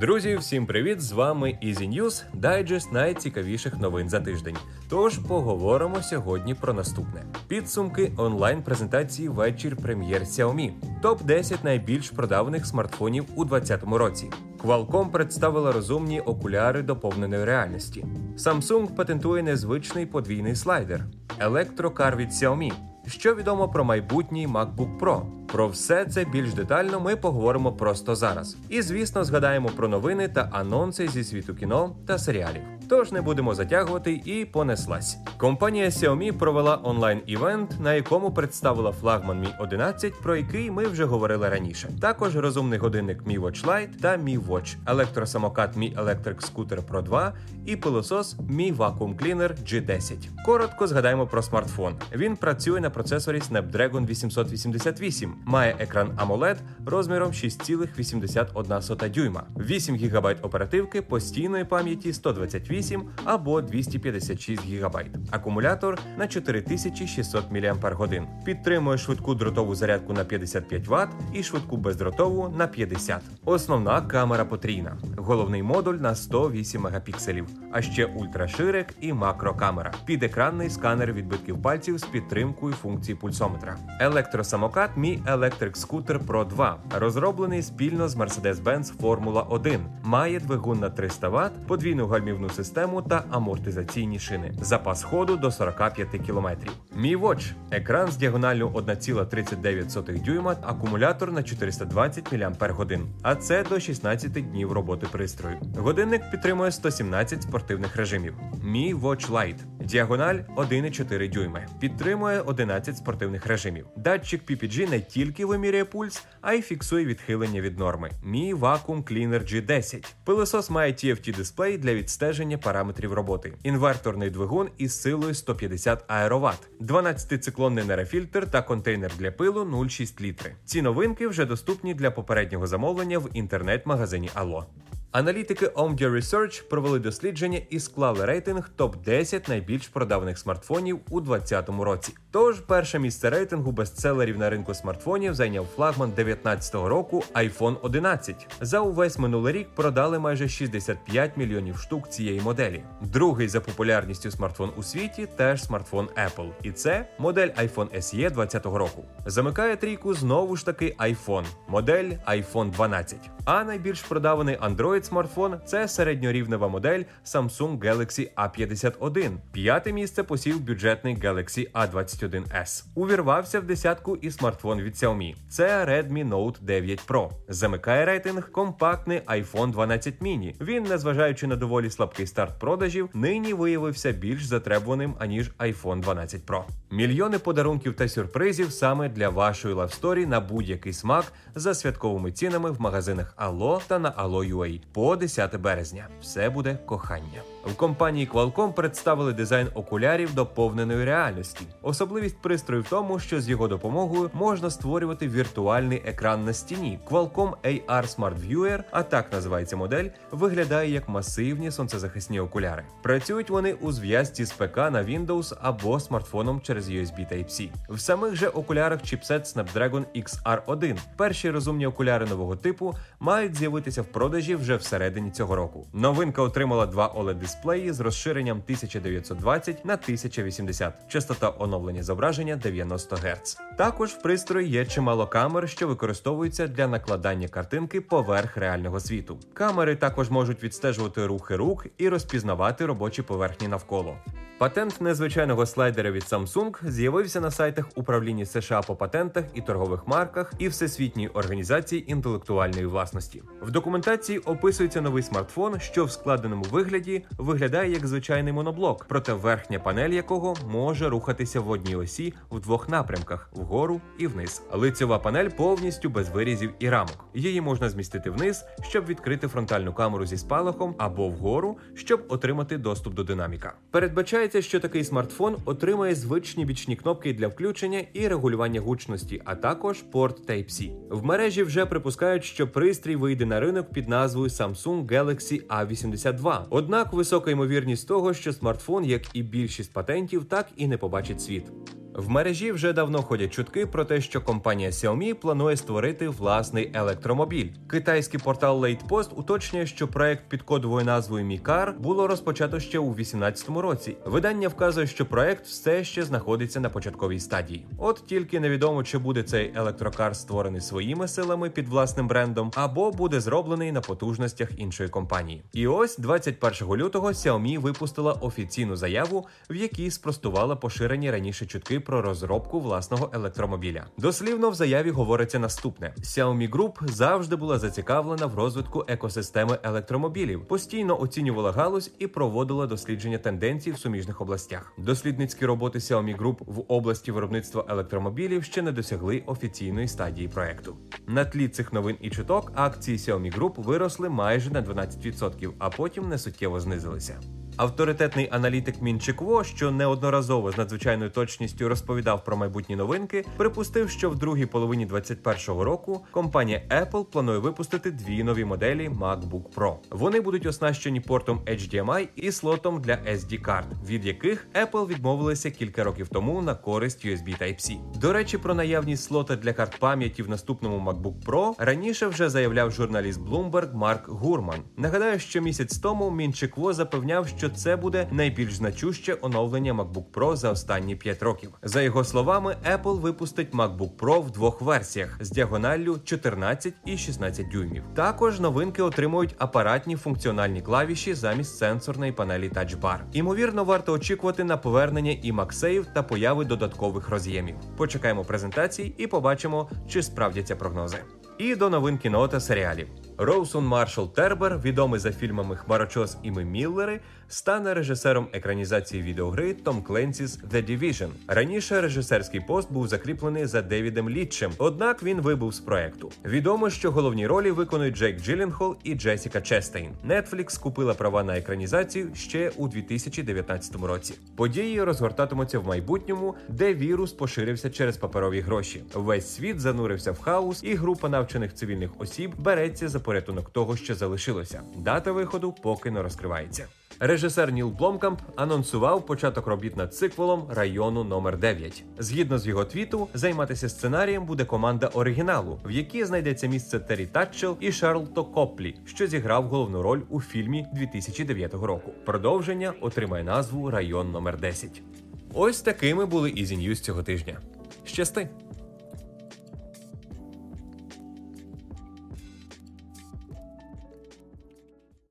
Друзі, всім привіт! З вами Easy News, дайджест найцікавіших новин за тиждень. Тож поговоримо сьогодні про наступне: підсумки онлайн-презентації вечір прем'єр Xiaomi, топ 10 найбільш продаваних смартфонів у 2020 році. Qualcomm представила розумні окуляри доповненої реальності. Samsung патентує незвичний подвійний слайдер, електрокар від Xiaomi. Що відомо про майбутній MacBook Pro? Про все це більш детально ми поговоримо просто зараз. І звісно, згадаємо про новини та анонси зі світу кіно та серіалів. Тож не будемо затягувати і понеслась. Компанія Xiaomi провела онлайн-івент, на якому представила флагман Mi 11, про який ми вже говорили раніше. Також розумний годинник Mi Watch Lite та Mi Watch, електросамокат Mi Electric Scooter Pro 2 і пилосос Mi Vacuum Cleaner G10. Коротко згадаємо про смартфон. Він працює на процесорі Snapdragon 888, має екран AMOLED розміром 6,81 дюйма, 8 ГБ оперативки, постійної пам'яті 128 або 256 ГБ, акумулятор на 4600 мАч. Підтримує швидку дротову зарядку на 55 Вт і швидку бездротову на 50. Основна камера потрійна, головний модуль на 108 мегапікселів, а ще ультраширик і макрокамера. Підекранний сканер відбитків пальців з підтримкою функції пульсометра. Електросамокат Mi Electric Scooter Pro 2 розроблений спільно з Mercedes-Benz Formula 1. Має двигун на 300 Вт, подвійну гальмівну систему та амортизаційні шини. Запас ходу до 45 км. Mi Watch – екран з діагоналлю 1,39 дюйма, акумулятор на 420 мАч. А це до 16 днів роботи пристрою. Годинник підтримує 117 спортивних режимів. Mi Watch Lite – діагональ 1,4 дюйми. Підтримує 11 спортивних режимів. Датчик PPG не тільки вимірює пульс, а й фіксує відхилення від норми. Mi Vacuum Cleaner G10. Пилосос має TFT дисплей для відстеження параметрів роботи. Інверторний двигун із силою 150 аероват, 12-циклонний нерофільтр та контейнер для пилу 0,6 літри. Ці новинки вже доступні для попереднього замовлення в інтернет-магазині Allo. Аналітики Omdia Research провели дослідження і склали рейтинг топ-10 найбільш продаваних смартфонів у 2020 році. Тож перше місце рейтингу бестселерів на ринку смартфонів зайняв флагман 2019 року iPhone 11. За увесь минулий рік продали майже 65 мільйонів штук цієї моделі. Другий за популярністю смартфон у світі теж смартфон Apple. І це модель iPhone SE 2020 року. Замикає трійку знову ж таки iPhone, модель iPhone 12. А найбільш продаваний Android смартфон це середньорівнева модель Samsung Galaxy A51. П'яте місце посів бюджетний Galaxy A21s. Увірвався в десятку і смартфон від Xiaomi. Це Redmi Note 9 Pro. Замикає рейтинг компактний iPhone 12 mini. Він, незважаючи на доволі слабкий старт продажів, нині виявився більш затребуваним аніж iPhone 12 Pro. Мільйони подарунків та сюрпризів саме для вашої love story на будь-який смак за святковими цінами в магазинах Allo та на Allo.ua по 10 березня. Все буде кохання. В компанії Qualcomm представили дизайн окулярів доповненої реальності. Особливість пристрою в тому, що з його допомогою можна створювати віртуальний екран на стіні. Qualcomm AR Smart Viewer, а так називається модель, виглядає як масивні сонцезахисні окуляри. Працюють вони у зв'язці з ПК на Windows або смартфоном через USB Type-C. В самих же окулярах чіпсет Snapdragon XR1. Перші розумні окуляри нового типу мають з'явитися в продажі вже всередині цього року. Новинка отримала два oled дисплеї з розширенням 1920 на 1080, частота оновлення зображення 90 Гц. Також в пристрої є чимало камер, що використовуються для накладання картинки поверх реального світу. Камери також можуть відстежувати рухи рук і розпізнавати робочі поверхні навколо. Патент незвичайного слайдера від Samsung з'явився на сайтах управління США по патентах і торгових марках і Всесвітньої організації інтелектуальної власності. В документації описується новий смартфон, що в складеному вигляді виглядає як звичайний моноблок, проте верхня панель якого може рухатися в одній осі в двох напрямках вгору і вниз. Лицьова панель повністю без вирізів і рамок. Її можна змістити вниз, щоб відкрити фронтальну камеру зі спалахом, або вгору, щоб отримати доступ до динаміка. Передбачається, що такий смартфон отримає звичні бічні кнопки для включення і регулювання гучності, а також порт Type-C. В мережі вже припускають, що пристрій вийде на ринок під назвою Samsung Galaxy A82. Однак висока ймовірність того, що смартфон, як і більшість патентів, так і не побачить світ. В мережі вже давно ходять чутки про те, що компанія Xiaomi планує створити власний електромобіль. Китайський портал Late уточнює, що проект під кодовою назвою Мікар було розпочато ще у 2018 році. Видання вказує, що проект все ще знаходиться на початковій стадії. От тільки невідомо, чи буде цей електрокар створений своїми силами під власним брендом, або буде зроблений на потужностях іншої компанії. І ось 21 лютого Xiaomi випустила офіційну заяву, в якій спростувала поширені раніше чутки про розробку власного електромобіля. Дослівно в заяві говориться наступне: Xiaomi Group завжди була зацікавлена в розвитку екосистеми електромобілів, постійно оцінювала галузь і проводила дослідження тенденцій в суміжних областях. Дослідницькі роботи Xiaomi Group в області виробництва електромобілів ще не досягли офіційної стадії проекту. На тлі цих новин і чуток акції Xiaomi Group виросли майже на 12%, а потім несуттєво знизилися. Авторитетний аналітик Мін Чикво, що неодноразово з надзвичайною точністю розповідав про майбутні новинки, припустив, що в другій половині 2021 року компанія Apple планує випустити дві нові моделі MacBook Pro. Вони будуть оснащені портом HDMI і слотом для SD карт, від яких Apple відмовилися кілька років тому на користь USB Type-C. До речі, про наявність слота для карт пам'яті в наступному MacBook Pro раніше вже заявляв журналіст Bloomberg Марк Гурман. Нагадаю, що місяць тому Мін Чикво запевняв, що це буде найбільш значуще оновлення MacBook Pro за останні 5 років. За його словами, Apple випустить MacBook Pro в двох версіях з діагоналлю 14 і 16 дюймів. Також новинки отримують апаратні функціональні клавіші замість сенсорної панелі Touch Bar. Імовірно, варто очікувати на повернення і MagSafe та появи додаткових роз'ємів. Почекаємо презентації і побачимо, чи справдяться прогнози. І до новин кіно та серіалів. Роусон Маршал Тербер, відомий за фільмами Хмарочос і Ми Міллери, стане режисером екранізації відеогри Tom Clancy's The Division. Раніше режисерський пост був закріплений за Девідом Літчем, однак він вибув з проекту. Відомо, що головні ролі виконують Джейк Джилленхол і Джесіка Честейн. Netflix купила права на екранізацію ще у 2019 році. Події розгортатимуться в майбутньому, де вірус поширився через паперові гроші. Весь світ занурився в хаос, і група навчених цивільних осіб береться за порятунок того, що залишилося. Дата виходу поки не розкривається. Режисер Ніл Бломкамп анонсував початок робіт над сиквелом району номер 9 Згідно з його твіту, займатися сценарієм буде команда оригіналу, в якій знайдеться місце Террі Татчел і Шарлто Коплі, що зіграв головну роль у фільмі 2009 року. Продовження отримає назву Район номер 10 Ось такими були Easy News цього тижня. Щасти!